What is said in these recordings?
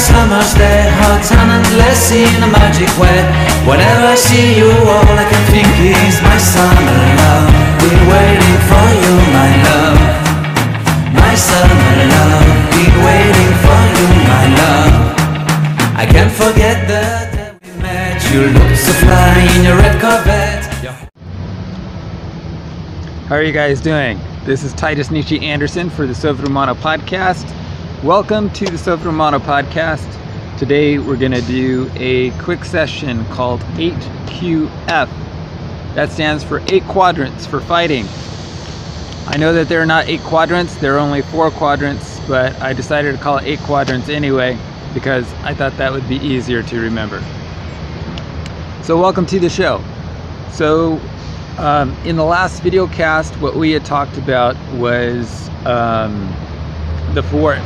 summer's day, hot and endless in a magic way. Whenever I see you, all I can think is my summer love. Been waiting for you, my love. My summer love, been waiting for you, my love. I can't forget the day we met. You looked so fly in your red Corvette. How are you guys doing? This is Titus Nietzsche Anderson for the Sovrumano podcast. Welcome to the Sovrumano podcast. Today we're going to do a quick session called 8QF. That stands for eight quadrants for fighting. I know that there are not eight quadrants, there are only four quadrants, but I decided to call it eight quadrants anyway because I thought that would be easier to remember. So, welcome to the show. So, um, in the last video cast, what we had talked about was um, the four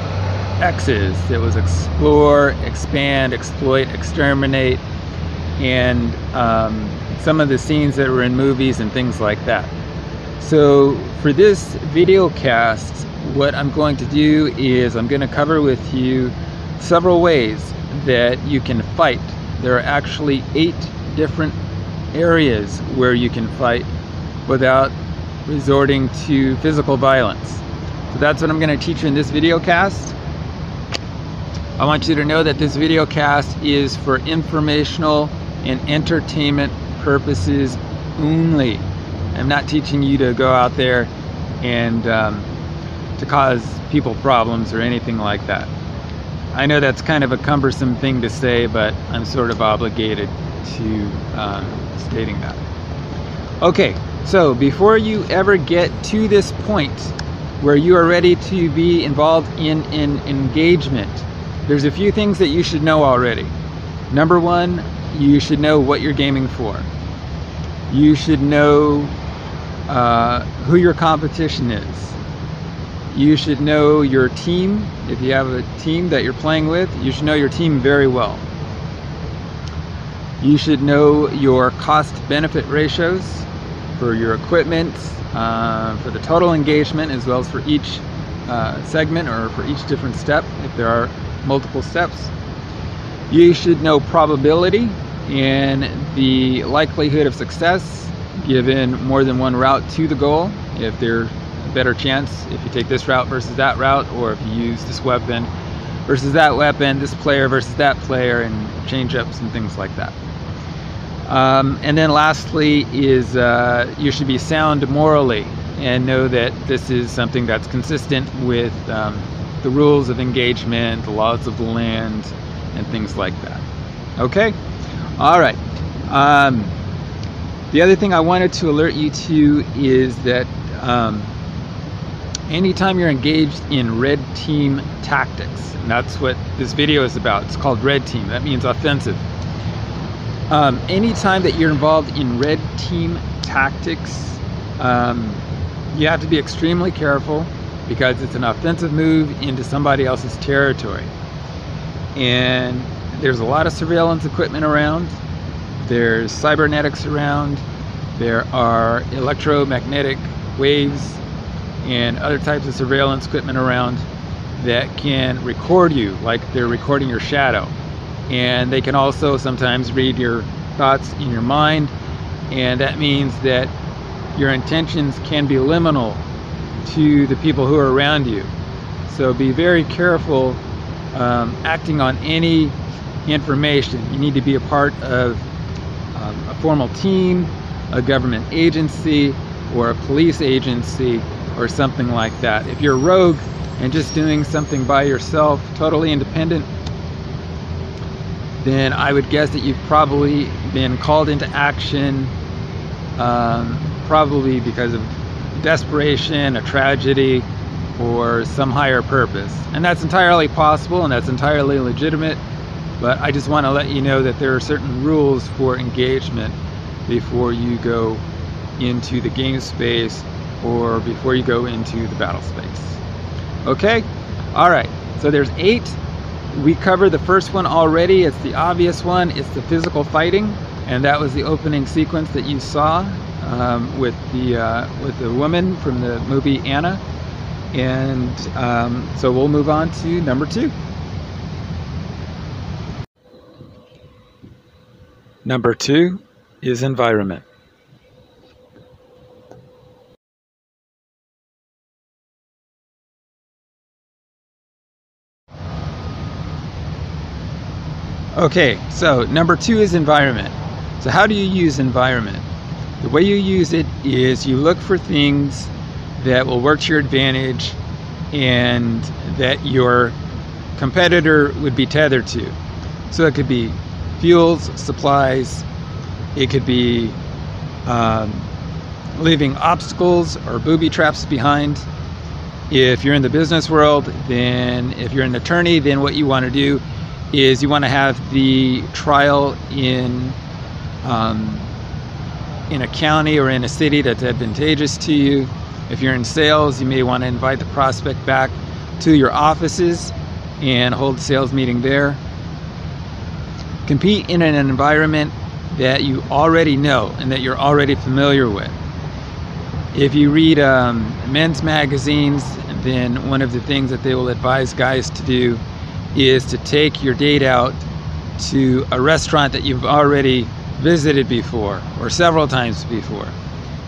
X's. It was explore, expand, exploit, exterminate, and um, some of the scenes that were in movies and things like that. So, for this video cast, what I'm going to do is I'm going to cover with you several ways that you can fight. There are actually eight different areas where you can fight without resorting to physical violence. So that's what I'm going to teach you in this video cast. I want you to know that this video cast is for informational and entertainment purposes only. I'm not teaching you to go out there and um, to cause people problems or anything like that. I know that's kind of a cumbersome thing to say, but I'm sort of obligated to um, stating that. Okay, so before you ever get to this point where you are ready to be involved in an engagement, there's a few things that you should know already. Number one, you should know what you're gaming for. You should know uh, who your competition is. You should know your team. If you have a team that you're playing with, you should know your team very well. You should know your cost benefit ratios for your equipment, uh, for the total engagement, as well as for each uh, segment or for each different step, if there are multiple steps. You should know probability and the likelihood of success given more than one route to the goal. If there's a better chance if you take this route versus that route, or if you use this weapon versus that weapon, this player versus that player, and change ups and things like that. Um, and then lastly is uh, you should be sound morally and know that this is something that's consistent with um, the rules of engagement, the laws of the land, and things like that. Okay? All right. Um, the other thing I wanted to alert you to is that um, anytime you're engaged in red team tactics, and that's what this video is about, it's called red team, that means offensive. Um, anytime that you're involved in red team tactics, um, you have to be extremely careful because it's an offensive move into somebody else's territory. And there's a lot of surveillance equipment around, there's cybernetics around, there are electromagnetic waves and other types of surveillance equipment around that can record you like they're recording your shadow. And they can also sometimes read your thoughts in your mind. And that means that your intentions can be liminal to the people who are around you. So be very careful um, acting on any information. You need to be a part of um, a formal team a government agency or a police agency or something like that. If you're rogue and just doing something by yourself totally independent then I would guess that you've probably been called into action, um, probably because of desperation, a tragedy, or some higher purpose. And that's entirely possible and that's entirely legitimate, but I just want to let you know that there are certain rules for engagement before you go into the game space or before you go into the battle space. Okay? All right. So there's eight we covered the first one already. It's the obvious one. It's the physical fighting. and that was the opening sequence that you saw um, with the uh, with the woman from the movie Anna. And um, so we'll move on to number two. Number two is environment. Okay, so number two is environment. So, how do you use environment? The way you use it is you look for things that will work to your advantage and that your competitor would be tethered to. So, it could be fuels, supplies, it could be um, leaving obstacles or booby traps behind. If you're in the business world, then if you're an attorney, then what you want to do is you want to have the trial in um, in a county or in a city that's advantageous to you. If you're in sales, you may want to invite the prospect back to your offices and hold sales meeting there. Compete in an environment that you already know and that you're already familiar with. If you read um, men's magazines, then one of the things that they will advise guys to do is to take your date out to a restaurant that you've already visited before or several times before.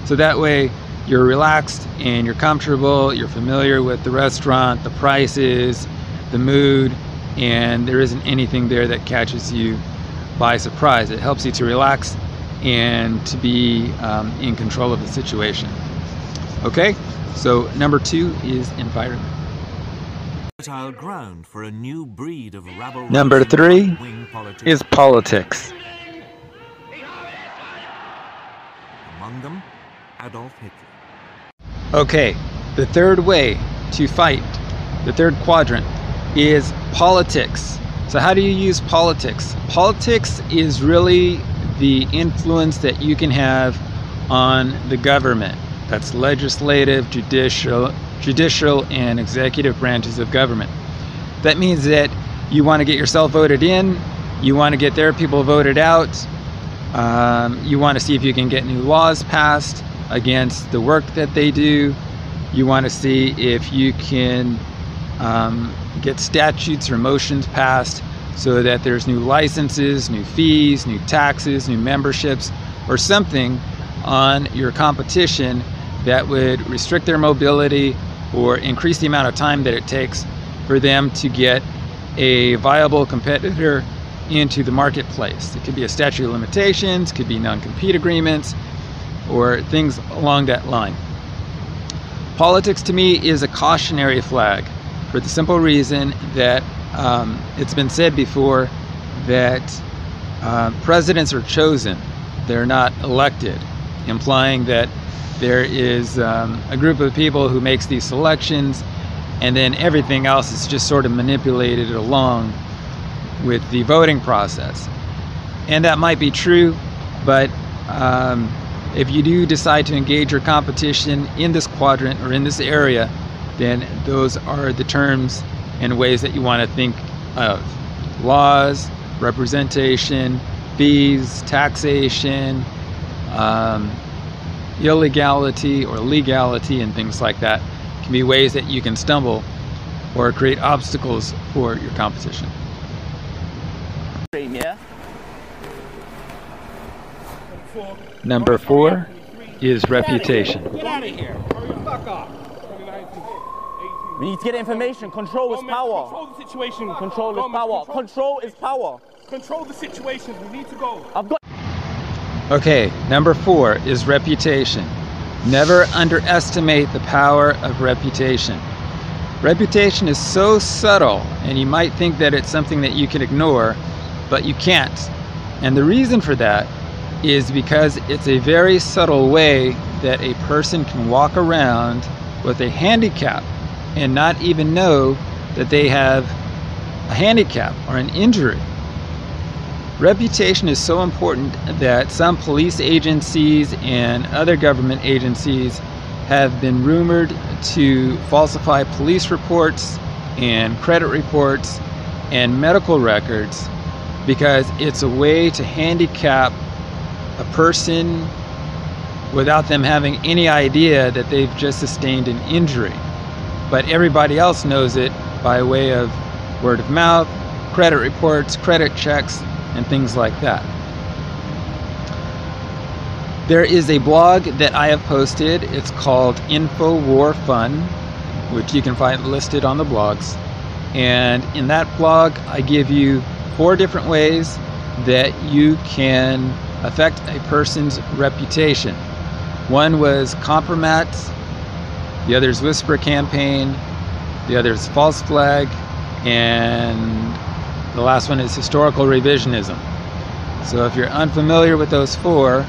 So that way you're relaxed and you're comfortable, you're familiar with the restaurant, the prices, the mood, and there isn't anything there that catches you by surprise. It helps you to relax and to be um, in control of the situation. Okay, so number two is environment. ground for a new breed of Number three is politics. Adolf Hitler. Okay, the third way to fight, the third quadrant, is politics. So, how do you use politics? Politics is really the influence that you can have on the government. That's legislative, judicial, judicial and executive branches of government. That means that you want to get yourself voted in, you want to get their people voted out, um, you want to see if you can get new laws passed against the work that they do, you want to see if you can um, get statutes or motions passed so that there's new licenses, new fees, new taxes, new memberships, or something on your competition that would restrict their mobility or increase the amount of time that it takes for them to get a viable competitor into the marketplace. It could be a statute of limitations, could be non compete agreements, or things along that line. Politics to me is a cautionary flag for the simple reason that um, it's been said before that uh, presidents are chosen, they're not elected, implying that there is um, a group of people who makes these selections, and then everything else is just sort of manipulated along with the voting process. And that might be true, but um, if you do decide to engage your competition in this quadrant or in this area, then those are the terms and ways that you want to think of laws, representation, fees, taxation, um, illegality or legality and things like that can be ways that you can stumble or create obstacles for your competition. Number four is reputation. We need to get information. Control is power. Control the situation. Control is power. Control is power. Control the situation. We need to go. I've got. Okay, number four is reputation. Never underestimate the power of reputation. Reputation is so subtle, and you might think that it's something that you can ignore, but you can't. And the reason for that is because it's a very subtle way that a person can walk around with a handicap and not even know that they have a handicap or an injury. Reputation is so important that some police agencies and other government agencies have been rumored to falsify police reports and credit reports and medical records because it's a way to handicap a person without them having any idea that they've just sustained an injury. But everybody else knows it by way of word of mouth, credit reports, credit checks, and things like that. There is a blog that I have posted. It's called InfoWar Fun, which you can find listed on the blogs. And in that blog, I give you four different ways that you can affect a person's reputation. One was Compromat, the other is Whisper Campaign, the other is False Flag, and the last one is Historical Revisionism. So if you're unfamiliar with those four,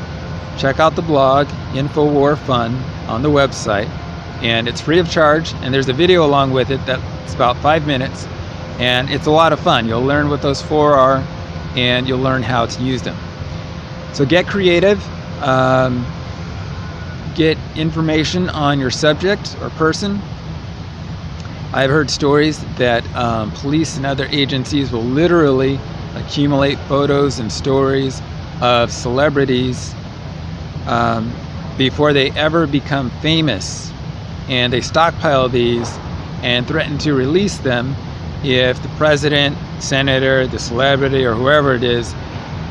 check out the blog InfoWar Fun on the website, and it's free of charge. And there's a video along with it that's about five minutes, and it's a lot of fun. You'll learn what those four are, and you'll learn how to use them. So get creative. Um, get information on your subject or person. I've heard stories that um, police and other agencies will literally accumulate photos and stories of celebrities um, before they ever become famous. And they stockpile these and threaten to release them if the president, senator, the celebrity, or whoever it is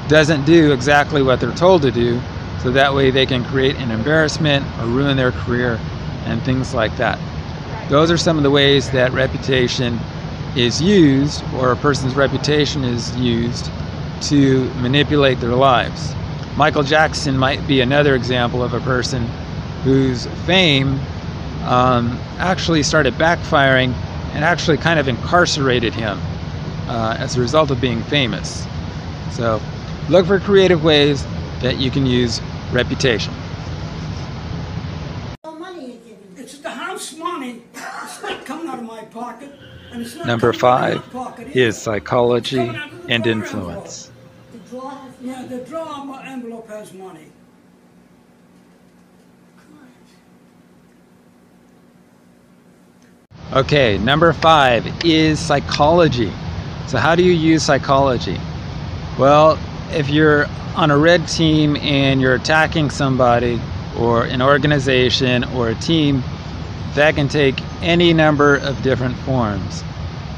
doesn't do exactly what they're told to do, so that way they can create an embarrassment or ruin their career and things like that. Those are some of the ways that reputation is used, or a person's reputation is used to manipulate their lives. Michael Jackson might be another example of a person whose fame um, actually started backfiring and actually kind of incarcerated him uh, as a result of being famous. So Look for creative ways that you can use reputation. It's the house money. It's not coming out of my pocket. Number five is psychology and influence. Yeah, the draw envelope has money. Okay, number five is psychology. So, how do you use psychology? Well, if you're on a red team and you're attacking somebody or an organization or a team, that can take any number of different forms.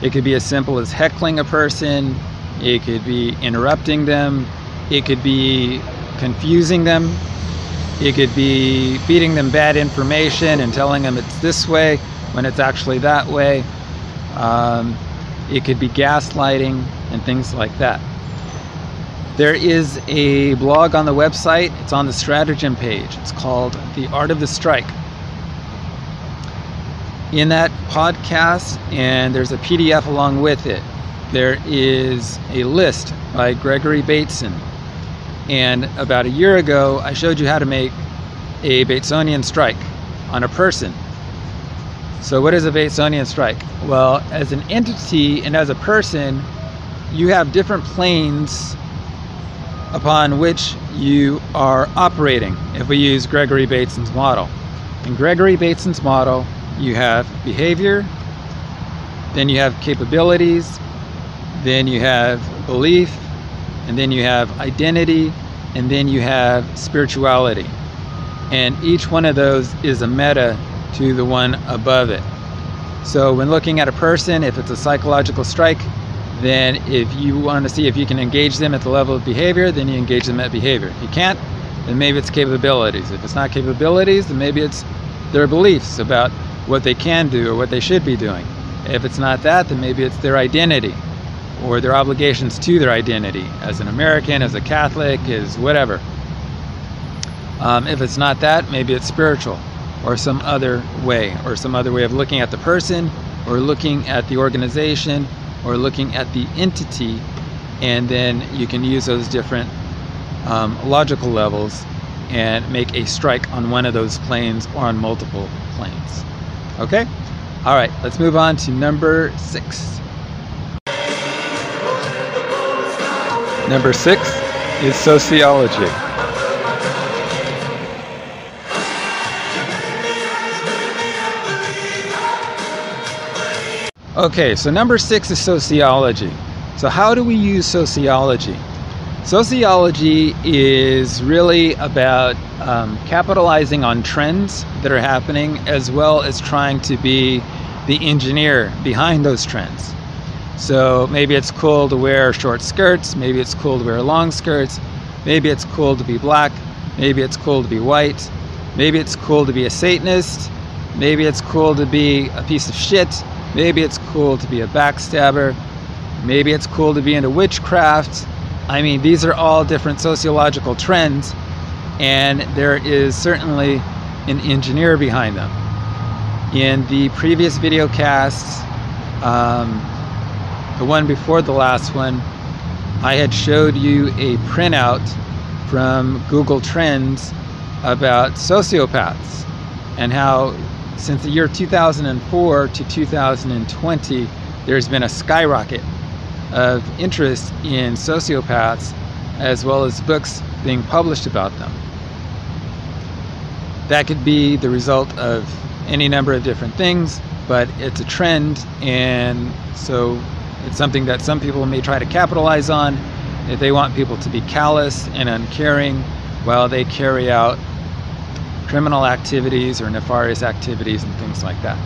It could be as simple as heckling a person, it could be interrupting them, it could be confusing them, it could be feeding them bad information and telling them it's this way when it's actually that way. Um, it could be gaslighting and things like that. There is a blog on the website, it's on the stratagem page. It's called The Art of the Strike. In that podcast, and there's a PDF along with it, there is a list by Gregory Bateson. And about a year ago, I showed you how to make a Batesonian strike on a person. So, what is a Batesonian strike? Well, as an entity and as a person, you have different planes upon which you are operating if we use Gregory Bateson's model. In Gregory Bateson's model, you have behavior, then you have capabilities, then you have belief, and then you have identity, and then you have spirituality. And each one of those is a meta to the one above it. So when looking at a person, if it's a psychological strike, then if you want to see if you can engage them at the level of behavior, then you engage them at behavior. If you can't, then maybe it's capabilities. If it's not capabilities, then maybe it's their beliefs about what they can do or what they should be doing. If it's not that, then maybe it's their identity or their obligations to their identity as an American, as a Catholic, as whatever. Um, if it's not that, maybe it's spiritual or some other way or some other way of looking at the person or looking at the organization or looking at the entity, and then you can use those different um, logical levels and make a strike on one of those planes or on multiple planes. Okay? All right, let's move on to number six. Number six is sociology. Okay, so number six is sociology. So, how do we use sociology? Sociology is really about um, capitalizing on trends that are happening as well as trying to be the engineer behind those trends. So maybe it's cool to wear short skirts, maybe it's cool to wear long skirts, maybe it's cool to be black, maybe it's cool to be white, maybe it's cool to be a Satanist, maybe it's cool to be a piece of shit, maybe it's cool to be a backstabber, maybe it's cool to be into witchcraft I mean, these are all different sociological trends, and there is certainly an engineer behind them. In the previous video casts, um, the one before the last one, I had showed you a printout from Google Trends about sociopaths and how since the year 2004 to 2020, there's been a skyrocket of interest in sociopaths as well as books being published about them. That could be the result of any number of different things, but it's a trend, and so it's something that some people may try to capitalize on if they want people to be callous and uncaring while they carry out criminal activities or nefarious activities and things like that.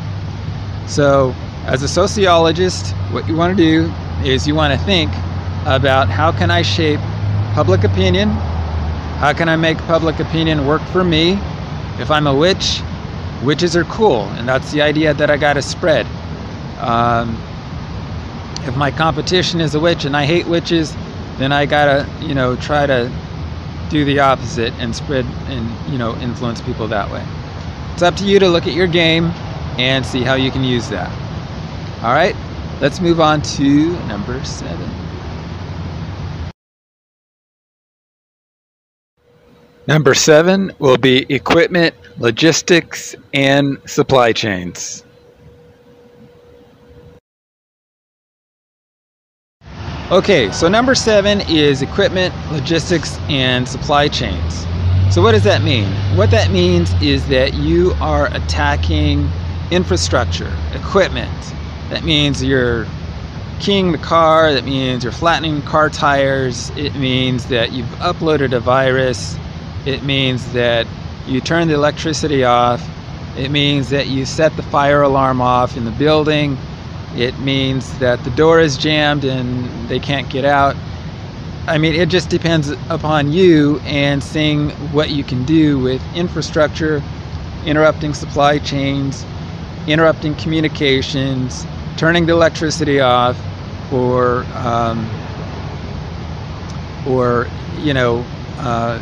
So, as a sociologist, what you want to do is you want to think about how can I shape public opinion? How can I make public opinion work for me? If I'm a witch, witches are cool, and that's the idea that I got to spread. Um, if my competition is a witch and I hate witches, then I gotta, you know, try to do the opposite and spread and, you know, influence people that way. It's up to you to look at your game and see how you can use that. All right? Let's move on to number seven. Number seven will be equipment, logistics, and supply chains. Okay, so number seven is equipment, logistics, and supply chains. So, what does that mean? What that means is that you are attacking infrastructure, equipment, that means you're keying the car. That means you're flattening car tires. It means that you've uploaded a virus. It means that you turn the electricity off. It means that you set the fire alarm off in the building. It means that the door is jammed and they can't get out. I mean, it just depends upon you and seeing what you can do with infrastructure, interrupting supply chains, interrupting communications, turning the electricity off or um, or you know uh,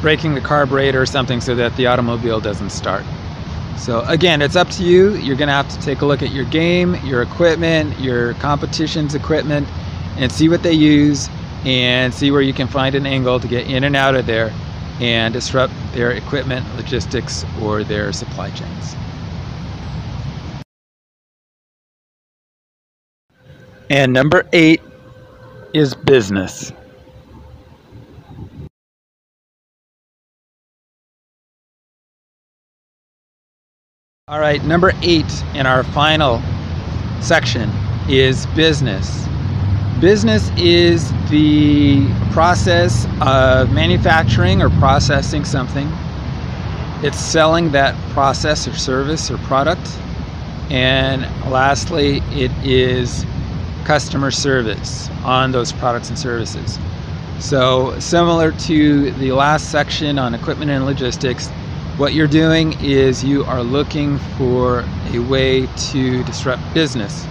breaking the carburetor or something so that the automobile doesn't start so again it's up to you you're going to have to take a look at your game your equipment your competition's equipment and see what they use and see where you can find an angle to get in and out of there and disrupt their equipment logistics or their supply chains And number eight is business. All right, number eight in our final section is business. Business is the process of manufacturing or processing something. It's selling that process or service or product. And lastly, it is customer service on those products and services. So, similar to the last section on equipment and logistics, what you're doing is you are looking for a way to disrupt business.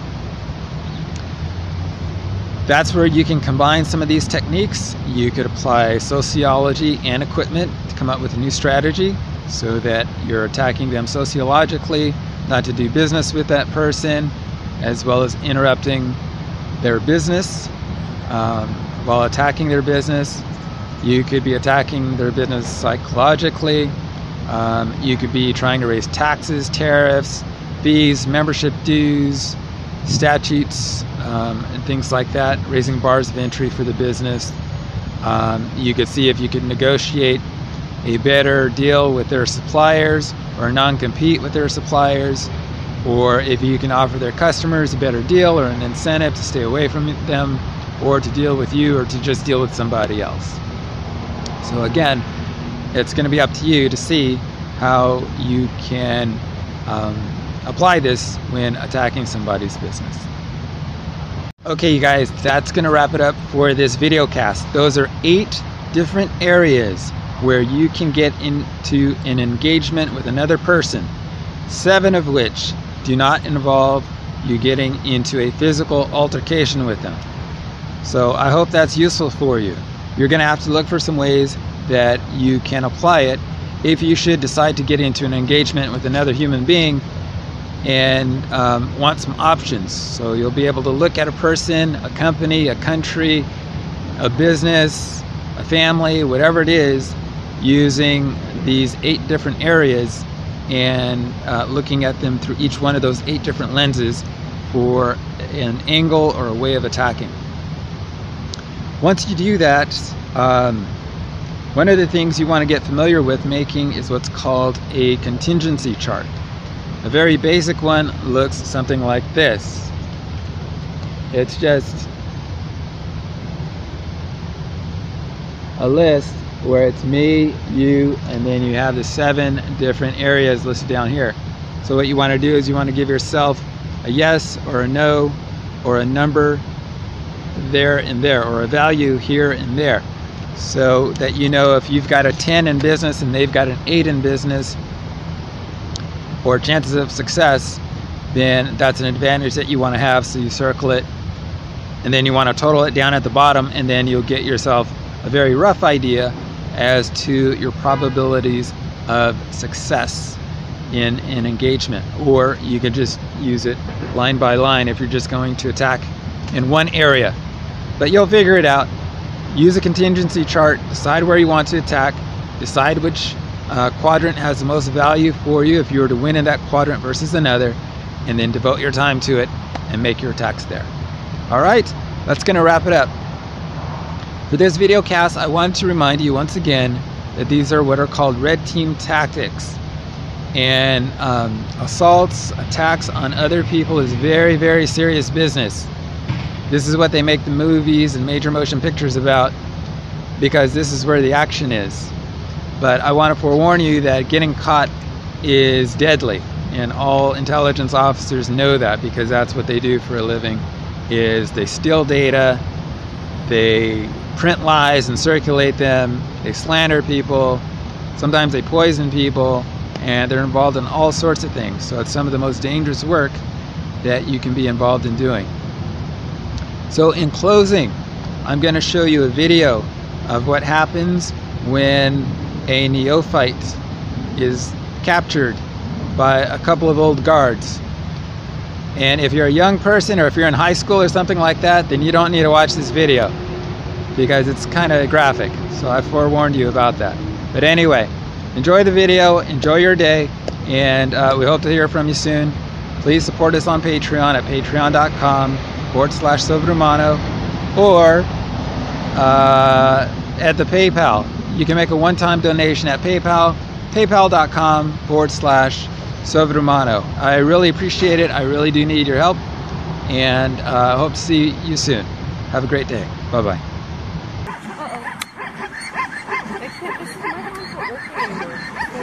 That's where you can combine some of these techniques. You could apply sociology and equipment to come up with a new strategy so that you're attacking them sociologically, not to do business with that person, as well as interrupting their business um, while attacking their business. You could be attacking their business psychologically. Um, you could be trying to raise taxes, tariffs, fees, membership dues, statutes, um, and things like that, raising bars of entry for the business. Um, you could see if you could negotiate a better deal with their suppliers or non compete with their suppliers or if you can offer their customers a better deal or an incentive to stay away from them, or to deal with you or to just deal with somebody else. So, again, it's going to be up to you to see how you can um, apply this when attacking somebody's business. Okay, you guys, that's going to wrap it up for this video cast. Those are eight different areas where you can get into an engagement with another person, seven of which do not involve you getting into a physical altercation with them. So I hope that's useful for you. You're going to have to look for some ways that you can apply it if you should decide to get into an engagement with another human being and um, want some options. So you'll be able to look at a person, a company, a country, a business, a family, whatever it is, using these eight different areas and uh, looking at them through each one of those eight different lenses for an angle or a way of attacking. Once you do that, um, one of the things you want to get familiar with making is what's called a contingency chart. A very basic one looks something like this. It's just a list where it's me, you, and then you have the seven different areas listed down here. So what you want to do is you want to give yourself a yes or a no or a number there and there or a value here and there so that you know if you've got a 10 in business and they've got an 8 in business or chances of success then that's an advantage that you want to have so you circle it and then you want to total it down at the bottom and then you'll get yourself a very rough idea as to your probabilities of success in an engagement. Or you could just use it line by line if you're just going to attack in one area. But you'll figure it out use a contingency chart. Decide where you want to attack. Decide which uh, quadrant has the most value for you if you were to win in that quadrant versus another and then devote your time to it and make your attacks there. All right that's going to wrap it up. For this video cast i want to remind you once again that these are what are called red team tactics. And um, assaults, attacks on other people is very, very serious business. This is what they make the movies and major motion pictures about because this is where the action is. But I want to forewarn you that getting caught is deadly, and all intelligence officers know that because that's what they do for a living. Is they steal data, they print lies and circulate them, they slander people, sometimes they poison people and they're involved in all sorts of things. So it's some of the most dangerous work that you can be involved in doing. So, in closing, I'm going to show you a video of what happens when a neophyte is captured by a couple of old guards. And if you're a young person or if you're in high school or something like that, then you don't need to watch this video because it's kind of graphic. So I forewarned you about that. But anyway, enjoy the video, enjoy your day, and uh, we hope to hear from you soon. Please support us on Patreon at patreon.com forward slash sobrehumano or uh, at the PayPal. You can make a one time donation at PayPal, paypal.com forward slash sobrehumano. I really appreciate it. I really do need your help, and I uh, hope to see you soon. Have a great day. Bye bye.